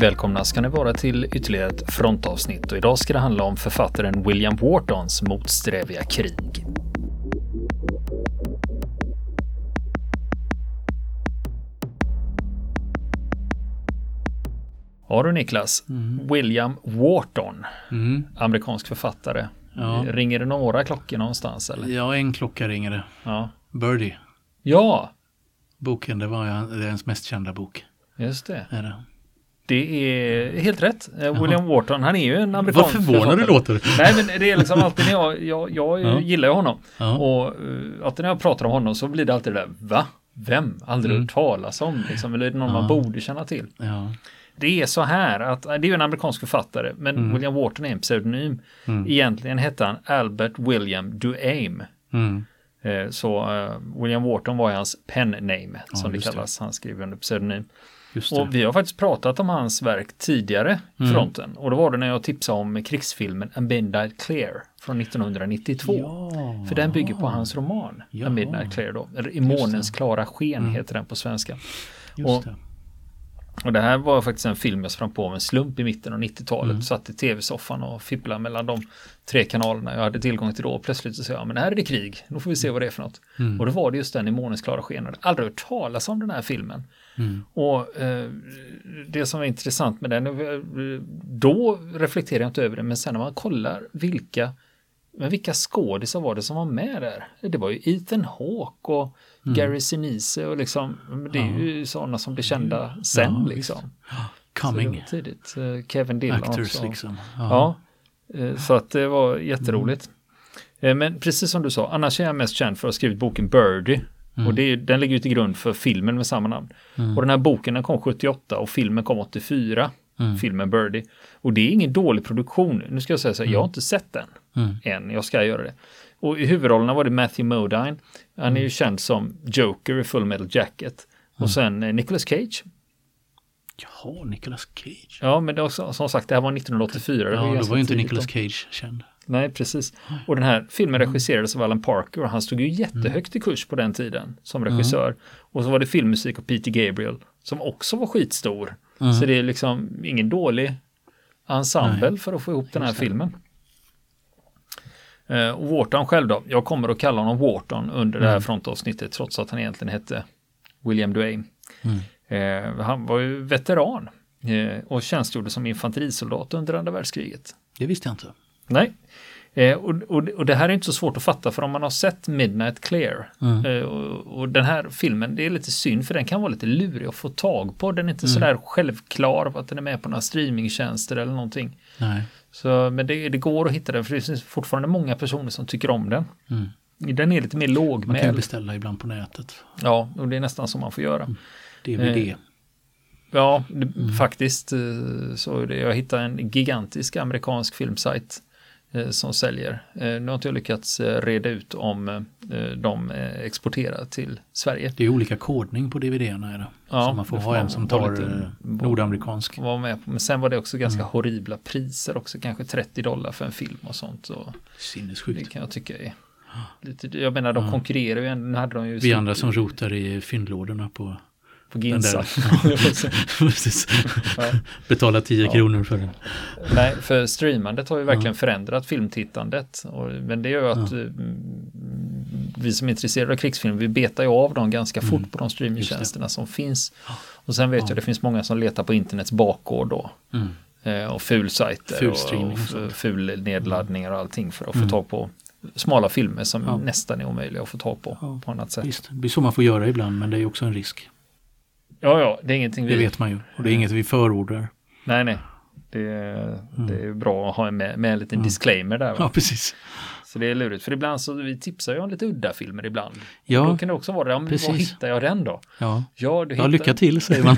Välkomna ska ni vara till ytterligare ett frontavsnitt och idag ska det handla om författaren William Whartons motsträviga krig. Ja du Niklas, Mm. William Wharton, Mm. amerikansk författare. Ja. Ringer det några klockor någonstans eller? ja, en klocka ringer det. Ja. Birdie. Ja, Boken, det var ens mest kända bok. just det. Är det. Det är helt rätt. Eh, William Wharton, han är ju en amerikansk Vad förvånad du låter. Nej men det är liksom alltid när jag, jag, jag Ja. gillar ju honom. Ja. Och uh, alltid när jag pratar om honom så blir det alltid det där, va? Vem? Aldrig Mm. hört talas om, liksom, eller är det någon man Ja. borde känna till? Det är så här att, det är ju en amerikansk författare, men Mm. William Wharton är en pseudonym. Mm. Egentligen hette han Albert William Duame. Mm. Eh, Så eh, William Wharton var ju hans pen name, som det. kallas. Han skriver under pseudonym. Och vi har faktiskt pratat om hans verk tidigare i Mm. fronten. Och då var det när jag tipsade om krigsfilmen A Midnight Clear från 1992. Ja. För den bygger på hans roman Ja. A Midnight Clear då. I månens klara sken Mm. heter den på svenska. Och- det. Och det här var faktiskt en film jag sprang på av en slump i mitten av 90-talet. Mm. Satt i tv-soffan och fipplade mellan de tre kanalerna jag hade tillgång till då. Och plötsligt så sa jag, men här är det krig, nu får vi se vad det är för något. Mm. Och då var det just den i månens klara sken. Jag hade aldrig hört talas om den här filmen. Mm. Och eh, det som är intressant med den, då reflekterar jag inte över det, men sen när man kollar vilka, men vilka skådisar var det som var med där? Det var ju Ethan Hawke och Mm. Gary Sinise och liksom, det är ju sådana som blev kända sen Ja, liksom. Coming tidigt. Eh, Kevin Dillon actors också. liksom. Ja, eh, så att det var jätteroligt. Eh, Men precis som du sa, annars är jag mest känd för att ha skrivit boken Birdie. Mm. Och det den ligger ju till grund för filmen med samma namn. Mm. Och den här boken den kom 78 och filmen kom 84. Mm. Filmen Birdie. Och det är ingen dålig produktion. Nu ska jag säga så här, jag har inte sett den Mm. än. Jag ska göra det. Och i huvudrollerna var det Matthew Modine. Han Mm. är ju känd som Joker i Full Metal Jacket. Och sen eh, Nicolas Cage. Jaha, Nicolas Cage. Ja, men det var, som sagt, det här var 1984. Det Ja, då var ju inte Nicolas. Cage känd. Nej, precis. Och den här filmen regisserades av Alan Parker och han stod ju jättehögt i kurs på den tiden som regissör. Och så var det filmmusik av Peter Gabriel som också var skitstor. Mm. Så det är liksom ingen dålig ensemble Nej. för att få ihop den här filmen. Eh, Och Wharton själv då, jag kommer att kalla honom Wharton under det här Mm. frontavsnittet trots att han egentligen hette William Duane. Mm. Eh, han var ju veteran eh, och tjänstgjorde som infanterisoldat under andra världskriget. Det visste jag inte. Nej. Eh, och, och, och det här är inte så svårt att fatta för om man har sett Midnight Clear Mm. eh, och, och den här filmen, det är lite synd för den kan vara lite lurig att få tag på. Den är inte Mm. sådär självklar att den är med på några streamingtjänster eller någonting. Nej. Så, men det, det går att hitta den för det finns fortfarande många personer som tycker om den. Mm. Den är lite mer Man kan ju lågmäld. beställa ibland på nätet. Ja, och det är nästan som man får göra. DVD. Eh, Ja, det, faktiskt eh, så det. Jag hittade en gigantisk amerikansk filmsajt som säljer. Eh, Nu har inte jag lyckats eh, reda ut om eh, de eh, exporterar till Sverige. Det är olika kodning på DVD-erna. Är det. Ja, så man får det ha en som tar lite- eh, nordamerikansk. Var med på. Men sen var det också ganska horribla priser också, kanske 30 dollar för en film och sånt. Så det Sinnessjukt. kan jag tycka är lite, jag menar de konkurrerar ju, hade de ju Vi andra som rotar i fyndlådorna på på den Ginza. där. Ja. Betala 10 Ja. kronor för den. Nej, för streamandet har ju verkligen förändrat filmtittandet. Och, men det gör ju att mm, vi som är intresserade av krigsfilm, vi betar ju av dem ganska fort Mm. på de streamingtjänsterna som finns. Och sen vet jag, det finns många som letar på internets bakgård då. Mm. Eh, och fulsajter Ful och, och ful nedladdningar och allting för att få Mm. tag på smala filmer som Ja. nästan är omöjliga att få tag på Ja, på annat sätt. Visst, det blir så man får göra ibland men det är också en risk. Ja, ja, det är ingenting vi... Det vet man ju. Och det är inget vi förordar. Nej, nej. Det, det är bra att ha med, med en liten disclaimer där. Va? Mm. Ja, precis. Så det är lurigt, för ibland så vi tipsar ju om lite udda filmer ibland. Ja, Då kan det också vara ja, men var hittar jag den då? Ja, Ja, du ja hittar lycka till säger man.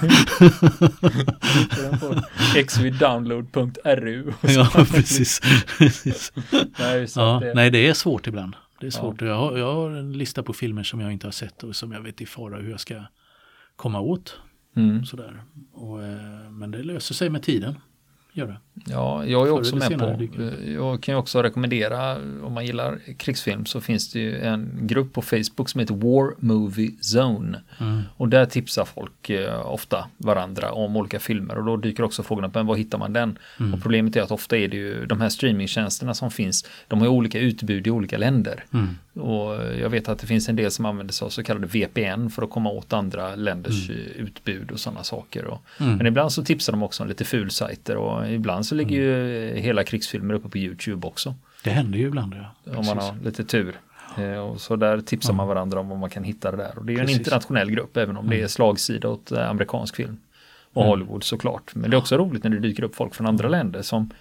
xviddownload.ru. ja, precis. precis. Nej, Ja, det, nej, det är svårt ibland. Det är Ja. svårt. Jag, har, jag har en lista på filmer som jag inte har sett och som jag vet i fara hur jag ska komma åt. mm. Sådär. Och, eh, men det löser sig med tiden. göra. Ja, jag är Förr också med på. dyker Jag kan ju också rekommendera om man gillar krigsfilm så finns det ju en grupp på Facebook som heter War Movie Zone. Mm. Och där tipsar folk eh, ofta varandra om olika filmer och då dyker också frågan upp, men var hittar man den? Mm. Och problemet är att ofta är det ju de här streamingtjänsterna som finns, de har ju olika utbud i olika länder. Mm. Och jag vet att det finns en del som använder sig av så kallade VPN för att komma åt andra länders Mm. eh, utbud och sådana saker. Och, Men ibland så tipsar de också om lite fulsajter och ibland så ligger ju Mm. hela krigsfilmer uppe på YouTube också. Det händer ju ibland. Ja. Om man har lite tur. Eh, Och så där tipsar man varandra om vad man kan hitta det där. Och det är ju en Precis. internationell grupp även om det är slagsida åt eh, amerikansk film. Och Hollywood såklart. Men det är också roligt när det dyker upp folk från andra länder som eh,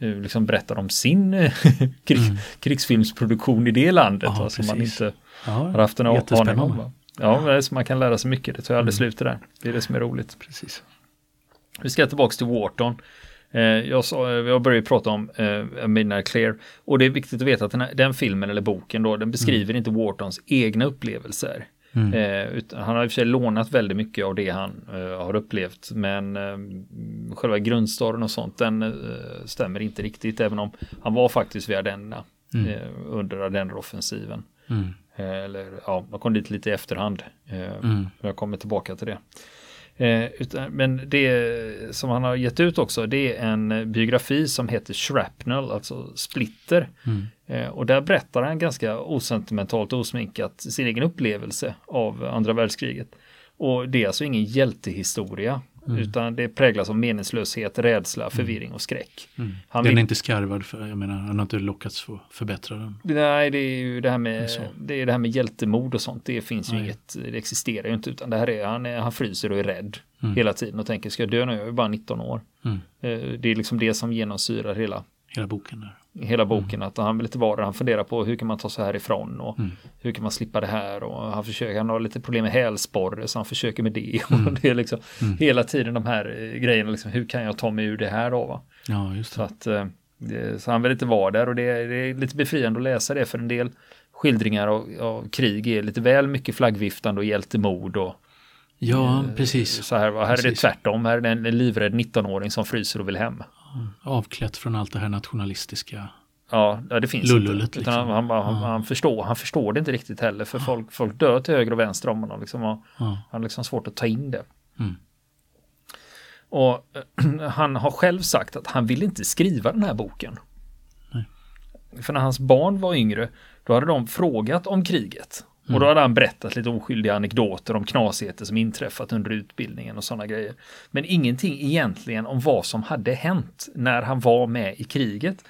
liksom berättar om sin eh, krig, krigsfilmsproduktion i det landet. Ja, som man inte Ja, har haft en aning om. Ja, men så man kan lära sig mycket. Det tar aldrig slut det där. Det är det som är roligt. Precis. Vi ska tillbaka till Wharton. Eh, jag, sa, jag började prata om eh, Midnight Clear och det är viktigt att veta att den, här, den filmen eller boken då, den beskriver inte Whartons egna upplevelser. Eh, utan han har i och för sig lånat väldigt mycket av det han eh, har upplevt men eh, själva grundstoryn och sånt den eh, stämmer inte riktigt även om han var faktiskt vid Ardenna eh, under Ardenneroffensiven. Mm. Eh, eller ja, man kom dit lite i efterhand. Mm. Jag kommer tillbaka till det. Utan, men det som han har gett ut också, det är en biografi som heter Shrapnel, alltså Splitter. Mm. Eh, och där berättar han ganska osentimentalt och osminkat sin egen upplevelse av andra världskriget. Och det är alltså ingen hjältehistoria, utan det präglas av meningslöshet, rädsla, förvirring och skräck. Mm. Han Den vill- är inte skarvad för, jag menar, han har inte lockats få förbättra den. Nej, det är ju det här med, Så. det är det här med hjältemod och sånt. Det finns ju Nej. inget, det existerar ju inte, utan det här är, han, är, han fryser och är rädd Mm. hela tiden och tänker, ska jag dö nu? Jag är bara 19 år. Mm. Eh, Det är liksom det som genomsyrar hela, Hela boken där. Hela boken, att han vill inte vara där. Han funderar på hur kan man ta sig härifrån och Mm. hur kan man slippa det här och han försöker, han har lite problem med hälsporre så han försöker med det. Mm. Och det är liksom hela tiden de här eh, grejerna, liksom, hur kan jag ta mig ur det här då? Va? Ja, just Så, det. att, eh, det, så han vill inte vara där och det är, det är lite befriande att läsa det för en del skildringar av, av krig är lite väl mycket flaggviftande och hjältemod och Ja, precis. så här, här är det Precis. tvärtom, här är det en livrädd 19-åring som fryser och vill hem. Avklätt från allt det här nationalistiska. Ja, det finns Lullulet, inte. Liksom. han, han, han, Ja. han, förstår, han förstår det inte riktigt heller för folk, folk dör till höger och vänster om honom. Liksom, och Ja. han har liksom svårt att ta in det. Mm. Och han har själv sagt att han vill inte skriva den här boken. Nej. För när hans barn var yngre, då hade de frågat om kriget. Och Mm. då hade han berättat lite oskyldiga anekdoter om knasigheter som inträffat under utbildningen och sådana grejer. Men ingenting egentligen om vad som hade hänt när han var med i kriget.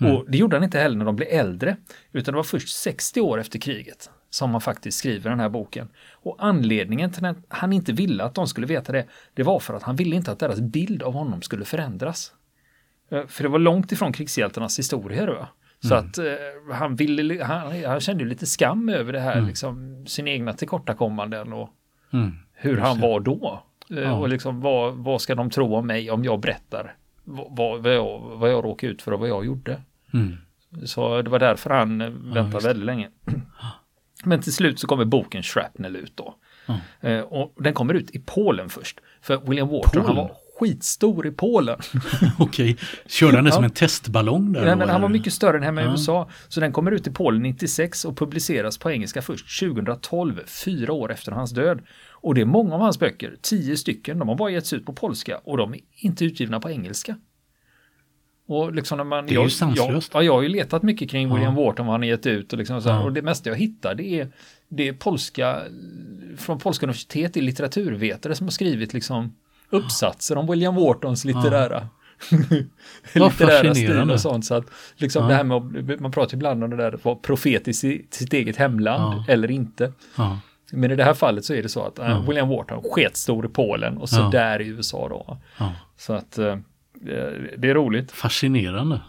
Mm. Och det gjorde han inte heller när de blev äldre, utan det var först 60 år efter kriget som han faktiskt skriver den här boken. Och anledningen till att han inte ville att de skulle veta det, det var för att han ville inte att deras bild av honom skulle förändras. Eh, För det var långt ifrån krigshjältarnas historia då. Så att eh, han, ville, han, han kände lite skam över det här, liksom, sina egna tillkortakommanden och Mm. hur han var då. Eh, Ja. Och liksom vad, vad ska de tro om mig om jag berättar vad, vad, jag, vad jag råkade ut för och vad jag gjorde. Mm. Så det var därför han eh, väntade det. väldigt länge. Men till slut så kommer boken Shrapnel ut då. Ja. Eh, och den kommer ut i Polen först. För William Wharton, han var skitstor i Polen. Okej, körde han det som Ja. en testballong där? Då, men han var mycket större än hemma i Ja. USA. Så den kommer ut i Polen 96 och publiceras på engelska först 2012, fyra år efter hans död. Och det är många av hans böcker, tio stycken, de har bara getts ut på polska och de är inte utgivna på engelska. Och liksom när man, Det är ju jag, sanslöst. Jag, ja, jag har ju letat mycket kring William Ja. Wharton, vad han har gett ut och, liksom så här, Ja. och det mesta jag hittar det är, det är polska, från polska universitet, det är litteraturvetare som har skrivit liksom uppsatser om William Whartons litterära litterära stil och sånt. Så att liksom Ja. det här med, man pratar ibland om det där att vara profetisk i sitt eget hemland Ja. eller inte. Ja. Men i det här fallet så är det så att eh, Ja. William Wharton sketstor i Polen och så där i USA då. Så att eh, det är roligt. Fascinerande.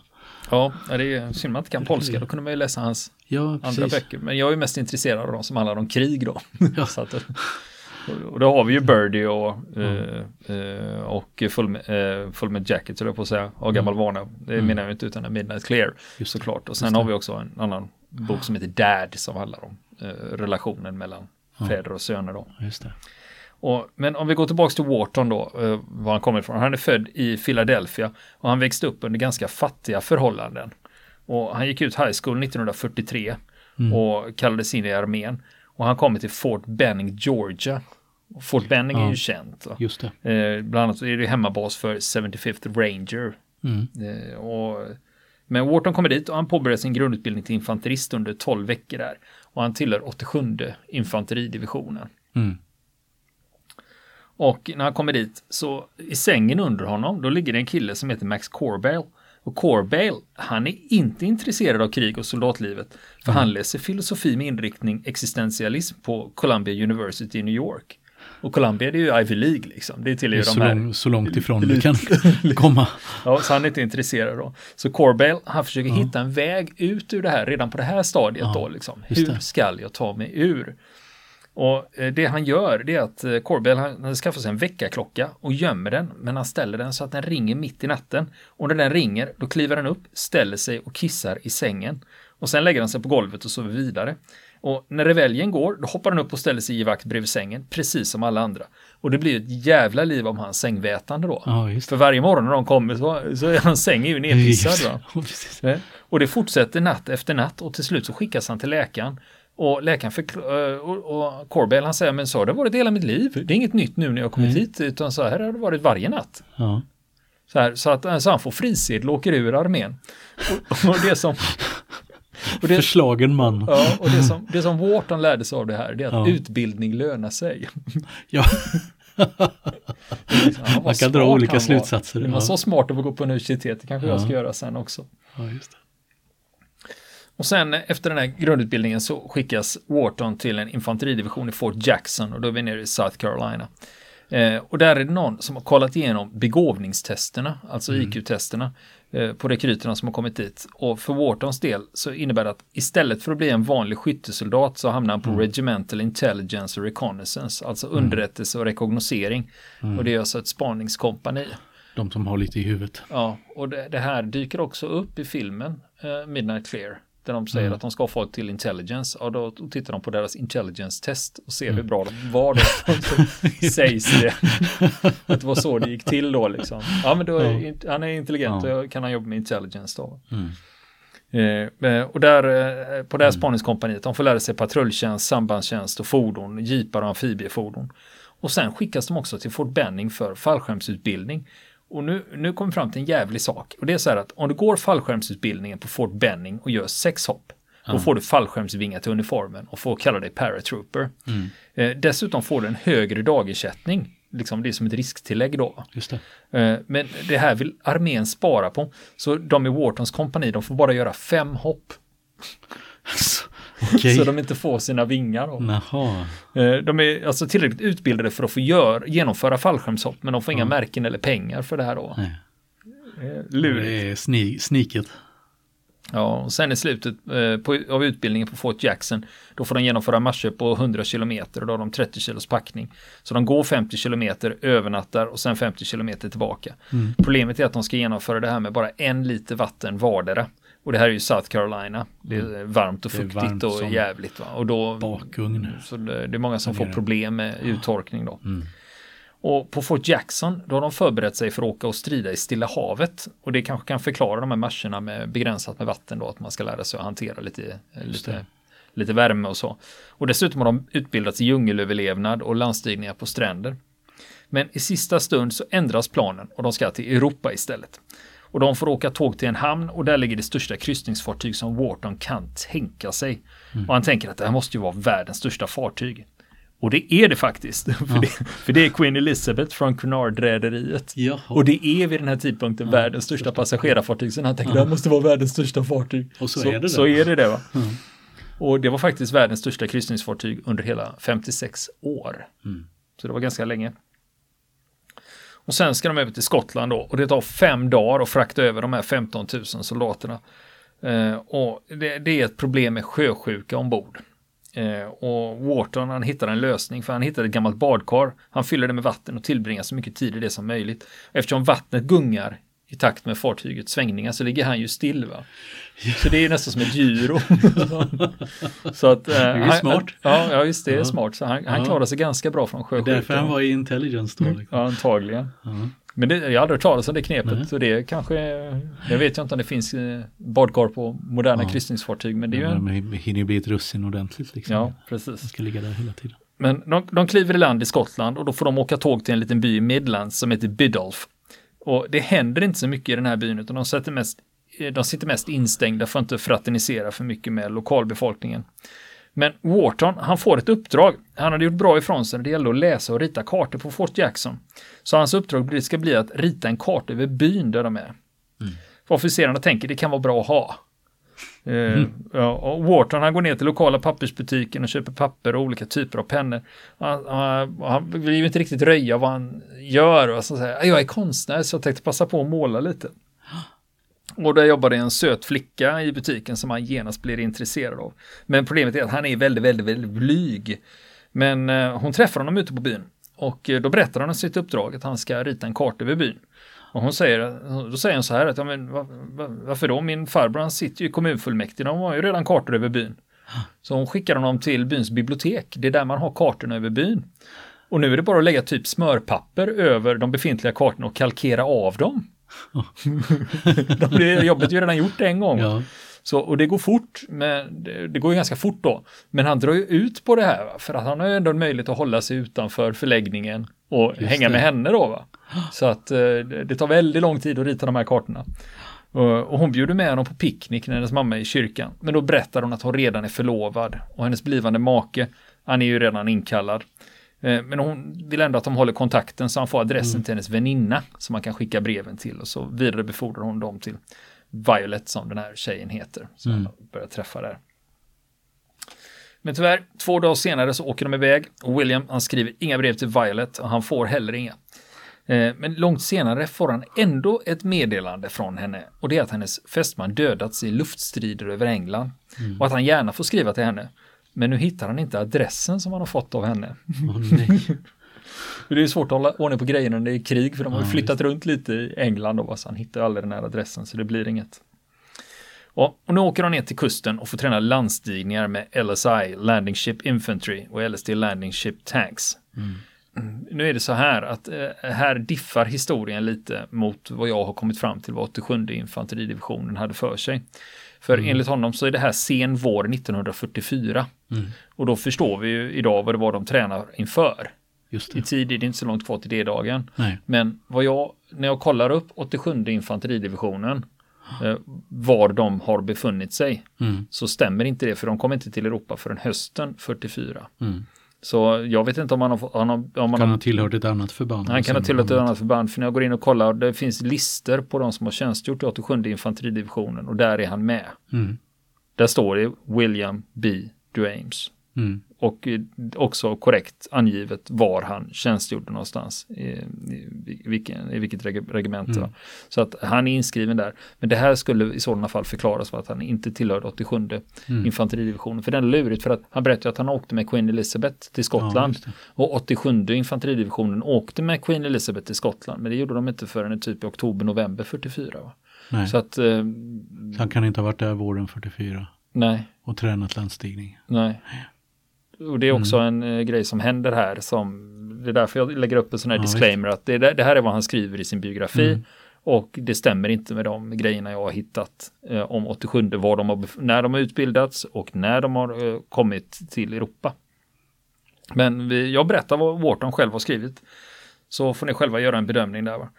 Ja, det är synd man inte kan polska, då kunde man ju läsa hans andra böcker. Men jag är mest intresserad av de som handlar om krig då. Så att, och då har vi ju Birdie och, eh, eh, och Full, eh, Full Metal Jacket, höll jag på att säga, av gammal vana. Det Mm. menar jag inte utan Midnight Clear Just såklart. Och sen har vi också en annan bok som heter Dad som handlar om eh, relationen mellan Ja. fäder och söner då. Just det. Och, men om vi går tillbaka till Wharton då, eh, var han kommer ifrån. Han är född i Philadelphia och han växte upp under ganska fattiga förhållanden. Och han gick ut high school 1943 mm. och kallades in i armén. Och han kommer till Fort Benning, Georgia. Fort Benning ja, är ju känt. Just det. Eh, bland annat är det hemmabas för 75th Ranger. Mm. Eh, och, men Wharton kommer dit och han påbörjar sin grundutbildning till infanterist under 12 veckor där. Och han tillhör 87 infanteridivisionen. Mm. Och när han kommer dit så i sängen under honom, då ligger det en kille som heter Max Corbell. Och Corbell, han är inte intresserad av krig och soldatlivet. För mm. han läser filosofi med inriktning existentialism på Columbia University i New York. Och Columbia det är ju Ivy League liksom. Det är till det är så, de här, lång, så långt ifrån du kan komma. Ja, så han är inte intresserad då. Så Corbell, han försöker ja. hitta en väg ut ur det här redan på det här stadiet ja, då liksom. Hur ska jag ta mig ur? Och eh, det han gör det är att eh, Corbell han, skaffar sig en väckarklocka och gömmer den men han ställer den så att den ringer mitt i natten. Och när den ringer då kliver han upp, ställer sig och kissar i sängen. Och sen lägger han sig på golvet och sover vidare. Och när reveljen går, då hoppar han upp och ställer sig i vakt bredvid sängen, precis som alla andra. Och det blir ett jävla liv om hans sängvätande då. Ja, För varje morgon när de kommer så, så är hans säng ju nedpissad. Ja, och det fortsätter natt efter natt och till slut så skickas han till läkaren. Och läkaren förklarar, eh, och, och Corbell han säger, men så har det varit hela mitt liv. Det är inget nytt nu när jag kommit mm. hit, utan så här har det varit varje natt. Ja. Så, här, så att så han får frisedel och åker ur armén. Och, och det som... Och det, Förslagen man. Ja, och det som, det som Wharton lärde sig av det här, det är att ja. utbildning lönar sig. Ja. man kan dra olika slutsatser. Det var så smart att gå på universitet, det kanske ja. jag ska göra sen också. Ja, just det. Och sen efter den här grundutbildningen så skickas Wharton till en infanteridivision i Fort Jackson och då är vi nere i South Carolina. Eh, och där är det någon som har kollat igenom begåvningstesterna, alltså mm. IQ-testerna eh, på rekryterna som har kommit dit. Och för Whartons del så innebär det att istället för att bli en vanlig skyttesoldat så hamnar han på mm. Regimental Intelligence och Reconnaissance, alltså mm. underrättelse och rekognosering. Mm. Och det är alltså ett spaningskompani. De som har lite i huvudet. Ja, och det, det här dyker också upp i filmen eh, Midnight Clear. Där de säger mm. att de ska ha folk till intelligence. Och då tittar de på deras intelligence-test och ser mm. hur bra de var. Det sägs det. att det var så det gick till då liksom. Ja men då är, ja. han är intelligent ja. och kan han jobba med intelligence då. Mm. Eh, eh och där eh, på det här mm. spaningskompaniet, de får lära sig patrulltjänst, sambandstjänst och fordon, jeepar och amfibiefordon. Och sen skickas de också till Fort Benning för fallskärmsutbildning. Och nu, nu kommer vi fram till en jävlig sak. Och det är så här att om du går fallskärmsutbildningen på Fort Benning och gör sex hopp, mm. då får du fallskärmsvingar till uniformen och får kalla dig paratrooper. Mm. Eh, dessutom får du en högre dagersättning. Liksom det är som ett risktillägg då. Just det. Eh, men det här vill armén spara på. Så de i Whartons kompani, de får bara göra fem hopp. Okay. Så de inte får sina vingar. Eh, de är alltså tillräckligt utbildade för att få gör, genomföra fallskärmshopp men de får inga märken eller pengar för det här då. Nej. Eh, lurigt. Det är sne sniket. Ja, och sen i slutet eh, på, av utbildningen på Fort Jackson, då får de genomföra marscher på 100 kilometer och då har de 30 kilos packning. Så de går 50 kilometer, övernattar och sen 50 kilometer tillbaka. Mm. Problemet är att de ska genomföra det här med bara en liter vatten vardera. Och det här är ju South Carolina. Det är mm. varmt och fuktigt varmt och jävligt. Va? Och då, bakugn. Så det, det är många som får problem med uttorkning då. Mm. Och på Fort Jackson, då har de förberett sig för att åka och strida i Stilla havet. Och det kanske kan förklara de här marscherna med begränsat med vatten då, att man ska lära sig att hantera lite, lite, lite värme och så. Och dessutom har de utbildats i djungelöverlevnad och landstigningar på stränder. Men i sista stund så ändras planen och de ska till Europa istället. Och de får åka tåg till en hamn och där ligger det största kryssningsfartyg som Wharton kan tänka sig. Mm. Och han tänker att det här måste ju vara världens största fartyg. Och det är det faktiskt. Ja. för, det, för, det, är Queen Elizabeth från Cunard-rederiet. Och det är vid den här tidpunkten ja, världens största, passagerarfartyg. Så han tänker ja. det här måste vara världens största fartyg. Och så, så är det Så är det det va. Mm. Och det var faktiskt världens största kryssningsfartyg under hela 56 år. Mm. Så det var ganska länge. Och sen ska de över till Skottland då och det tar fem dagar att frakta över de här 15 000 soldaterna. Eh, och det, det, är ett problem med sjösjuka ombord. Eh, och Wharton han hittar en lösning för han hittar ett gammalt badkar. Han fyller det med vatten och tillbringar så mycket tid i det som möjligt. Eftersom vattnet gungar i takt med fartygets svängningar så ligger han ju still. Va? Så det är nästan som ett gyro. så att, eh, det är han, smart. Ja, ja, just det är Ja. smart. Så han, han Ja. klarar sig ganska bra från sjösjukan. Därför han var i intelligence då. Liksom. Ja, antagligen. Ja. Men det, jag har aldrig hört talas om det knepet. Nej. Så det kanske, jag vet ju inte om det finns eh, badkar på moderna Ja. kryssningsfartyg. Men det är ju Men en, de hinner ju bli ett russin ordentligt liksom. ja, precis. ska ligga där hela tiden. Men de, de kliver i land i Skottland och då får de åka tåg till en liten by i Midlands som heter Biddulph. Och det händer inte så mycket i den här byn utan de, sätter mest, eh, de sitter mest instängda för att inte fraternisera för mycket med lokalbefolkningen. Men Wharton, han får ett uppdrag. Han hade gjort bra ifrån sig när det gällde att läsa och rita kartor på Fort Jackson. Så hans uppdrag ska bli att rita en karta över byn där de är. För officerarna tänker det kan vara bra att ha. Eh, ja, och Wharton han går ner till lokala pappersbutiken och köper papper och olika typer av pennor. Han, han, han vill ju inte riktigt röja vad han gör och så säger jag är konstnär så jag tänkte passa på att måla lite. Och där jobbar det en söt flicka i butiken som han genast blir intresserad av. Men problemet är att han är väldigt, väldigt, väldigt blyg. Men eh, hon träffar honom ute på byn och eh, då berättar han om sitt uppdrag att han ska rita en karta över byn. Och hon säger, då säger hon så här att, ja, men, va, va, varför då? Min farbror han sitter ju i kommunfullmäktige, de har ju redan kartor över byn. Så hon skickar honom till byns bibliotek, det är där man har kartorna över byn. Och nu är det bara att lägga typ smörpapper över de befintliga kartorna och kalkera av dem. de, jobbet är ju redan gjort en gång. Ja. Så, och det går fort, men det, det går ju ganska fort då. Men han drar ju ut på det här, va? för att han har ju ändå en möjlighet att hålla sig utanför förläggningen och Just hänga det. med henne då. Va? Så att eh, det tar väldigt lång tid att rita de här kartorna. Och, hon bjuder med honom på picknick när hennes mamma är i kyrkan. Men då berättar hon att hon redan är förlovad och hennes blivande make, han är ju redan inkallad. Eh, Men hon vill ändå att de håller kontakten så han får adressen till hennes väninna som man kan skicka breven till och så vidarebefordrar hon dem till Violet som den här tjejen heter. Som Mm. han börjar träffa där. Men tyvärr, två dagar senare så åker de iväg och William han skriver inga brev till Violet och han får heller inga. Eh, Men långt senare får han ändå ett meddelande från henne och det är att hennes fästman dödats i luftstrider över England och att han gärna får skriva till henne. Men nu hittar han inte adressen som han har fått av henne. För Det är svårt att hålla ordning på grejerna när det är krig för de har Ja, flyttat runt lite i England och så han hittar aldrig den här adressen så det blir inget. Och, och nu åker de ner till kusten och får träna landstigningar med LSI, Landing Ship Infantry och LSD Landing Ship Tanks. Mm, Nu är det så här att eh, här diffar historien lite mot vad jag har kommit fram till vad 87 infanteridivisionen hade för sig. För enligt honom så är det här sen vår 1944. Mm. Och då förstår vi ju idag vad det var de tränar inför. I det. tid är det inte så långt kvar till D-dagen. Nej. Men vad jag, när jag kollar upp 87 infanteridivisionen, eh, var de har befunnit sig, Mm. så stämmer inte det, för de kom inte till Europa förrän hösten 44. Mm. Så jag vet inte om han har, han om han Kan ha tillhört ett annat förband. han kan ha tillhört ett annat förband, för när jag går in och kollar, det finns lister på de som har tjänstgjort i 87 infanteridivisionen och där är han med. Mm. Där står det William B. Duames. Mm. Och eh, också korrekt angivet var han tjänstgjorde någonstans. I, i, vilken, i vilket reg- regemente. Mm. Så att han är inskriven där. Men det här skulle i sådana fall förklaras för att han inte tillhörde 87 Mm. infanteridivisionen. För den är lurigt för att han berättade att han åkte med Queen Elizabeth till Ja, Skottland. det. och 87 infanteridivisionen åkte med Queen Elizabeth till Skottland. Men det gjorde de inte förrän i typ i oktober-november 44. Va? Nej. Så att, eh, han kan inte ha varit där våren 44 nej. och tränat landstigning. Nej. Och det är också en eh, grej som händer här som det är därför jag lägger upp en sån här Ja, disclaimer att det, det här är vad han skriver i sin biografi Mm. och det stämmer inte med de grejerna jag har hittat eh, om 87 var de har, när de har utbildats och när de har eh, kommit till Europa. Men vi, jag berättar vad Wharton själv har skrivit så får ni själva göra en bedömning där. Va?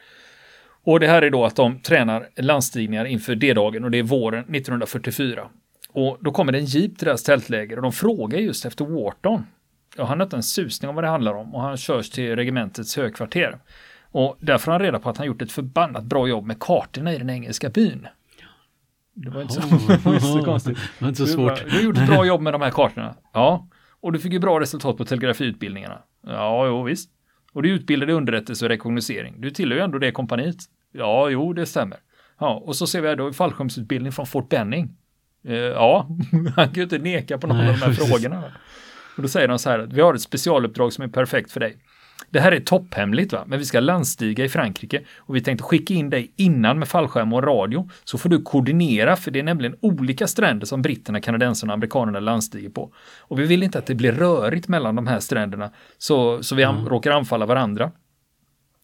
Och det här är då att de tränar landstigningar inför D-dagen och det är våren 1944. Och då kommer det en jeep till deras tältläger och de frågar just efter Wharton. Och han har inte en susning om vad det handlar om och han körs till regementets högkvarter. Och där får han reda på att han gjort ett förbannat bra jobb med kartorna i den engelska byn. Det var inte så, inte så konstigt. Det var inte så Du, svårt. du gjorde ett bra jobb med de här kartorna. Ja, och du fick ju bra resultat på telegrafiutbildningarna. Ja, jo visst. Och du utbildade underrättelse och rekognosering. Du tillhör ju ändå det kompaniet. Ja, jo, det stämmer. Ja, och så ser vi här då fallskärmsutbildning från Fort Benning. Eh, ja, han kan ju inte neka på någon Nej, av de här precis. frågorna. Och då säger de så här vi har ett specialuppdrag som är perfekt för dig. Det här är topphemligt, va? men vi ska landstiga i Frankrike och vi tänkte skicka in dig innan med fallskärm och radio så får du koordinera för det är nämligen olika stränder som britterna, kanadensarna och amerikanerna landstiger på. Och vi vill inte att det blir rörigt mellan de här stränderna så, så vi mm. råkar anfalla varandra.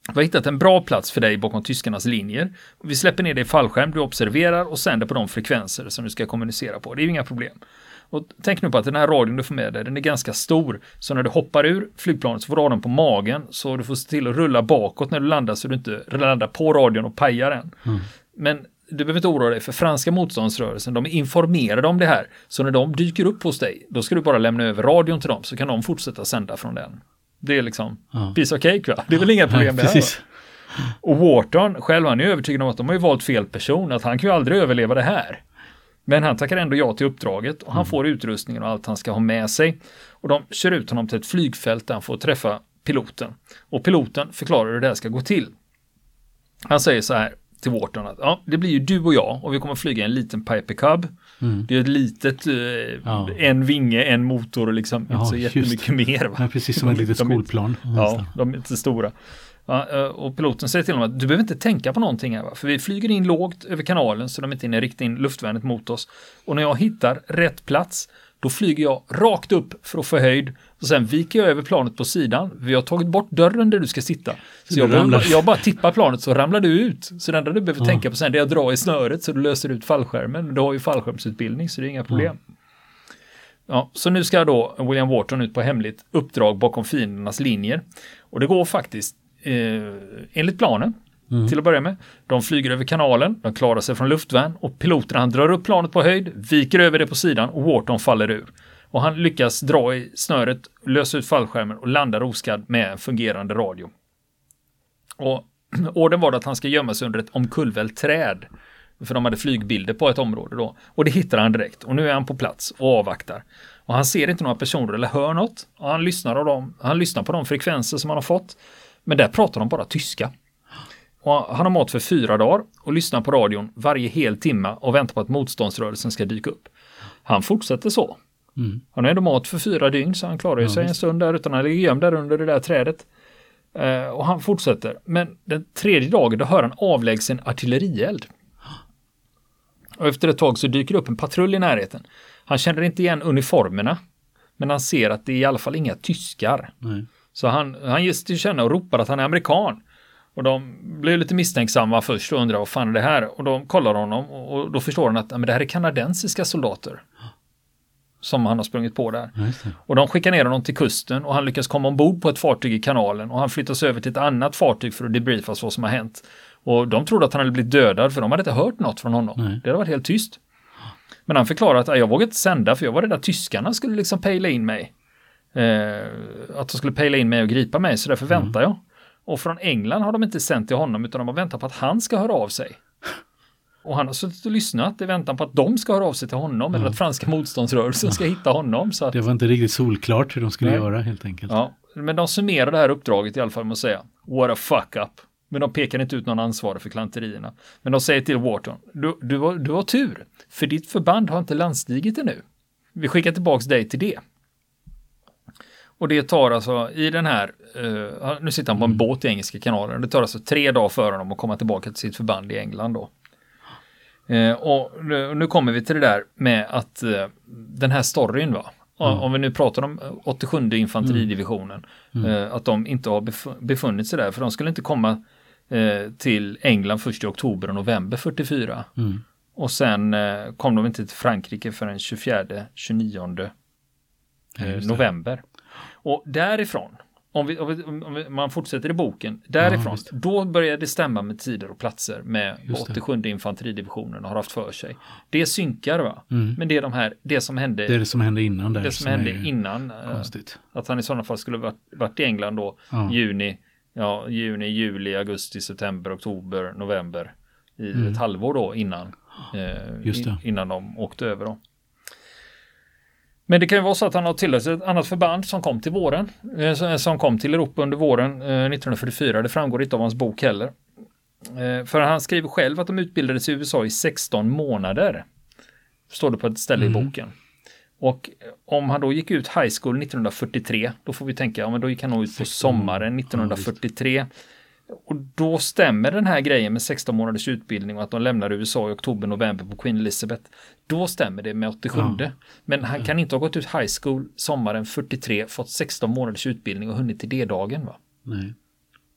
Vi har hittat en bra plats för dig bakom tyskarnas linjer. Vi släpper ner dig i fallskärm, du observerar och sänder på de frekvenser som du ska kommunicera på. Det är ju inga problem. Och tänk nu på att den här radion du får med dig, den är ganska stor. Så när du hoppar ur flygplanet så får du ha den på magen. Så du får se till att rulla bakåt när du landar så du inte landar på radion och pajar den. Mm. Men du behöver inte oroa dig för franska motståndsrörelsen, de är informerade om det här. Så när de dyker upp hos dig, då ska du bara lämna över radion till dem så kan de fortsätta sända från den. Det är liksom ja. piece of cake va? Det är väl inga problem Nej, det här. Och Wharton själv, han är övertygad om att de har ju valt fel person, att han kan ju aldrig överleva det här. Men han tackar ändå ja till uppdraget och han mm. får utrustningen och allt han ska ha med sig. Och de kör ut honom till ett flygfält där han får träffa piloten. Och piloten förklarar hur det här ska gå till. Han säger så här till Wharton att ja, det blir ju du och jag och vi kommer flyga en liten Piper Cub. Mm. Det är ett litet, eh, ja. en vinge, en motor och liksom ja, inte så jättemycket just. mer. Va? Ja, precis som ett litet skolplan. Ja, de är inte stora. Ja, eh, och piloten säger till honom att du behöver inte tänka på någonting här, va? för vi flyger in lågt över kanalen så de inte hinner rikta in luftvärnet mot oss. Och när jag hittar rätt plats, då flyger jag rakt upp för att få höjd och sen viker jag över planet på sidan. Vi har tagit bort dörren där du ska sitta. Så jag, bara, jag bara tippar planet så ramlar du ut. Så det enda du behöver ja. tänka på sen är att dra i snöret så du löser ut fallskärmen. Du har ju fallskärmsutbildning så det är inga problem. Ja. Ja, så nu ska då William Wharton ut på hemligt uppdrag bakom fiendernas linjer. Och det går faktiskt eh, enligt planen. Mm. Till att börja med. De flyger över kanalen, de klarar sig från luftvärn och piloten han drar upp planet på höjd, viker över det på sidan och Wharton faller ur. Och han lyckas dra i snöret, lösa ut fallskärmen och landar oskadd med en fungerande radio. Och orden var att han ska gömma sig under ett omkullvält träd. För de hade flygbilder på ett område då. Och det hittar han direkt. Och nu är han på plats och avvaktar. Och han ser inte några personer eller hör något. Och han lyssnar, av dem, han lyssnar på de frekvenser som han har fått. Men där pratar de bara tyska. Och han har mat för fyra dagar och lyssnar på radion varje hel timme och väntar på att motståndsrörelsen ska dyka upp. Han fortsätter så. Mm. Han har ändå mat för fyra dygn så han klarar ju ja, sig en stund där utan han ligger gömd där under det där trädet. Uh, och han fortsätter. Men den tredje dagen då hör han avlägsen artillerield. Och efter ett tag så dyker det upp en patrull i närheten. Han känner inte igen uniformerna. Men han ser att det är i alla fall inga tyskar. Nej. Så han, han ger till känna och ropar att han är amerikan. Och de blir lite misstänksamma först och undrar vad fan är det här? Och de kollar honom och då förstår han att men det här är kanadensiska soldater. Som han har sprungit på där. Och de skickar ner honom till kusten och han lyckas komma ombord på ett fartyg i kanalen och han flyttas över till ett annat fartyg för att debriefas vad som har hänt. Och de trodde att han hade blivit dödad för de hade inte hört något från honom. Nej. Det hade varit helt tyst. Men han förklarar att jag vågade inte sända för jag var rädd att tyskarna skulle liksom pejla in mig eh, att de skulle pejla in mig och gripa mig, så därför mm. väntar jag. Och från England har de inte sänt till honom, utan de har väntat på att han ska höra av sig. Och han har suttit och lyssnat i väntan på att de ska höra av sig till honom, mm. eller att franska motståndsrörelsen ska hitta honom. Så att, det var inte riktigt solklart hur de skulle nej. göra helt enkelt. Ja, men de summerar det här uppdraget i alla fall med att säga What a fuck up. Men de pekar inte ut någon ansvarig för klanterierna. Men de säger till Wharton, du, du, har, du har tur, för ditt förband har inte landstigit ännu. Vi skickar tillbaks dig till det. Och det tar alltså i den här, uh, nu sitter han på en mm. båt i Engelska kanalen, det tar alltså tre dagar för honom att komma tillbaka till sitt förband i England då. Uh, och nu, kommer vi till det där med att uh, den här storyn va, mm. om vi nu pratar om 87 infanteridivisionen, mm. att de inte har befunnit sig där, för de skulle inte komma till England först i oktober och november 44. Mm. Och sen kom de inte till Frankrike förrän 24-29 november. Och därifrån, om, vi, om, vi, om man fortsätter i boken, därifrån, ja, då börjar det stämma med tider och platser med 87 infanteridivisionen har haft för sig. Det synkar va, mm. men det är de här, det som hände. Det är det som hände innan där. Det som, som hände innan. Eh, konstigt. Att han i sådana fall skulle varit, varit i England då, ja. juni, ja, juni, juli, augusti, september, oktober, november i mm. ett halvår då innan, eh, innan de åkte över då. Men det kan ju vara så att han har tillhört ett annat förband som kom till våren, eh, som kom till Europa under våren 1944. Eh, det framgår inte av hans bok heller. Eh, för han skriver själv att de utbildades i USA i 16 månader. Står det på ett ställe mm. i boken. Och om han då gick ut high school 1943, då får vi tänka, ja men då gick han nog ut på sommaren 1943. Och då stämmer den här grejen med 16 månaders utbildning och att de lämnar USA i oktober, november på Queen Elizabeth. Då stämmer det med 87. Ja. Men han kan inte ha gått ut high school sommaren 43, fått 16 månaders utbildning och hunnit till D-dagen. Va? Nej.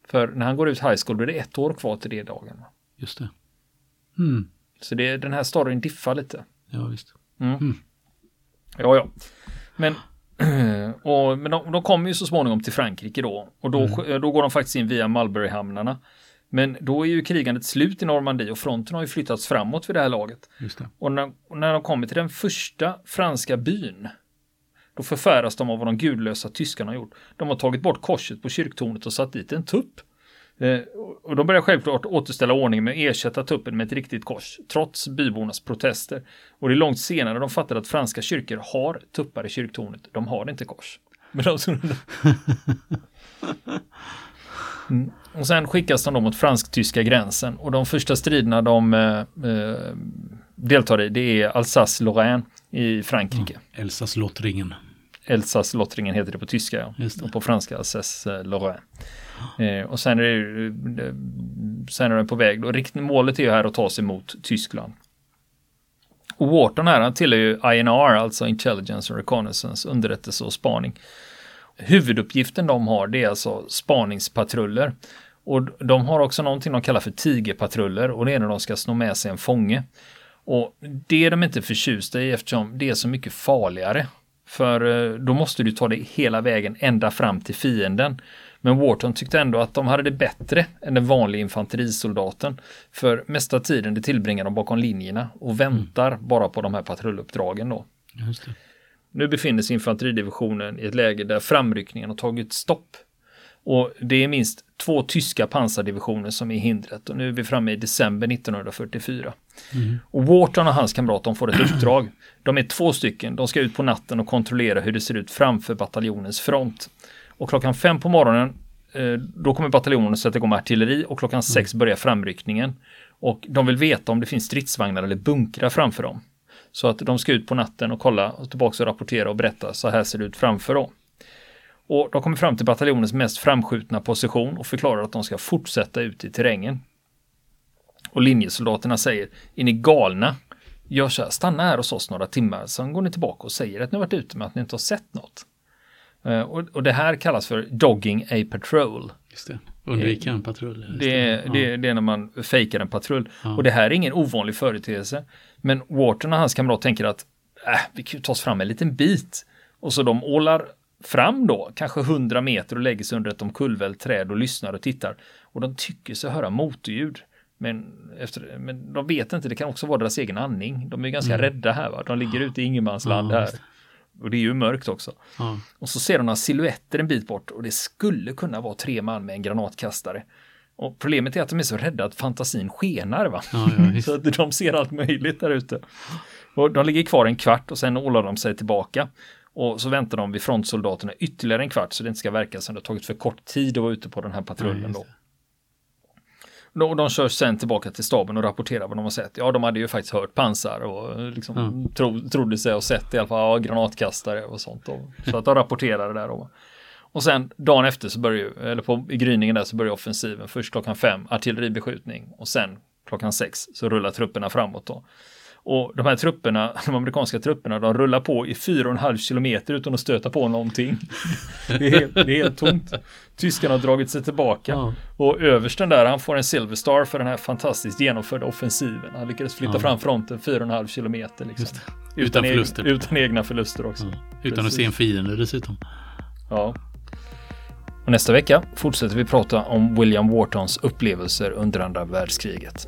För när han går ut high school blir det ett år kvar till D-dagen. Just det. Mm. Så det, den här storyn diffar lite. Ja, visst. Mm. Mm. Ja, ja. Men, och, men de, de kommer ju så småningom till Frankrike då. Och då, mm. då går de faktiskt in via Mulberry-hamnarna. Men då är ju krigandet slut i Normandie och fronten har ju flyttats framåt vid det här laget. Och när, och när de kommer till den första franska byn, då förfäras de av vad de gudlösa tyskarna har gjort. De har tagit bort korset på kyrktornet och satt dit en tupp. Eh, och de börjar självklart återställa ordningen med att ersätta tuppen med ett riktigt kors, trots bybornas protester. Och det är långt senare de fattar att franska kyrkor har tuppar i kyrktornet. De har inte kors. Men de... Mm. Och sen skickas de då mot fransk-tyska gränsen och de första striderna de eh, eh deltar i det är Alsace-Lorraine i Frankrike. Mm. Elsass-Lottringen. Elsass-Lottringen heter det på tyska ja. och på franska Alsace-Lorraine. Eh, och sen är, det, sen är den på väg. Då. Målet är ju här att ta sig mot Tyskland. Och Wharton här, han tillhör ju INR, alltså Intelligence and Reconnaissance, underrättelse och spaning. Huvuduppgiften de har, det är alltså spaningspatruller. Och de har också någonting de kallar för tigerpatruller och det är när de ska sno med sig en fånge. Och det är de inte förtjusta i eftersom det är så mycket farligare. För eh, då måste du ta dig hela vägen ända fram till fienden. Men Wharton tyckte ändå att de hade det bättre än den vanliga infanterisoldaten. För mesta tiden det tillbringar de bakom linjerna och väntar mm. bara på de här patrulluppdragen då. Nu befinner sig infanteridivisionen i ett läge där framryckningen har tagit stopp. Och det är minst två tyska pansardivisioner som är hindret och nu är vi framme i december 1944. Mm. Och Wharton och hans kamrat de får ett uppdrag. De är två stycken, de ska ut på natten och kontrollera hur det ser ut framför bataljonens front. Och klockan fem på morgonen eh, då kommer bataljonen att sätta igång med artilleri och klockan mm. sex börjar framryckningen. Och de vill veta om det finns stridsvagnar eller bunkrar framför dem. Så att de ska ut på natten och kolla och tillbaka och rapportera och berätta så här ser det ut framför dem. Och de kommer fram till bataljonens mest framskjutna position och förklarar att de ska fortsätta ut i terrängen. Och linjesoldaterna säger, är ni galna? Gör så här, stanna här hos oss några timmar, sen går ni tillbaka och säger att ni har varit ute med att ni inte har sett något. Uh, och, och, det här kallas för dogging a patrol. Just det. Undvika en patrull. Det, det, ja. det, det, är när man fejkar en patrull. Ja. Och det här är ingen ovanlig företeelse. Men Wharton och hans kamrat tänker att äh, vi kan ta oss fram en liten bit. Och så de ålar fram då, kanske 100 meter och lägger sig under ett omkullvält träd och lyssnar och tittar. Och de tycker sig höra motorljud. Men, efter, men de vet inte, det kan också vara deras egen andning. De är ganska mm. rädda här, va? de ligger ute i ingenmansland ja, här. Och det är ju mörkt också. Ja. Och så ser de några siluetter en bit bort och det skulle kunna vara tre man med en granatkastare. Och problemet är att de är så rädda att fantasin skenar. Va? Ja, ja, så att de ser allt möjligt där ute. Och de ligger kvar en kvart och sen ålar de sig tillbaka. Och så väntar de vid frontsoldaterna ytterligare en kvart så det inte ska verka som det har tagit för kort tid att vara ute på den här patrullen. Ja, då. De, de kör sen tillbaka till staben och rapporterar vad de har sett. Ja, de hade ju faktiskt hört pansar och liksom mm. tro, trodde sig ha sett i alla fall ja, granatkastare och sånt. Då. Så att de rapporterade där. Då. Och sen dagen efter så börjar, eller på, i gryningen där så börjar offensiven. Först klockan fem artilleribeskjutning och sen klockan sex så rullar trupperna framåt då. Och de här trupperna, de amerikanska trupperna, de rullar på i fyra och en halv kilometer utan att stöta på någonting. Det är helt, det är helt tomt. Tyskarna har dragit sig tillbaka. Ja. Och översten där, han får en Silver Star för den här fantastiskt genomförda offensiven. Han lyckades flytta ja. fram fronten fyra och en halv kilometer. Liksom. Utan, utan förluster. Egen, utan egna förluster också. Ja. Utan Precis. att se en fiende dessutom. Ja. Och nästa vecka fortsätter vi prata om William Whartons upplevelser under andra världskriget.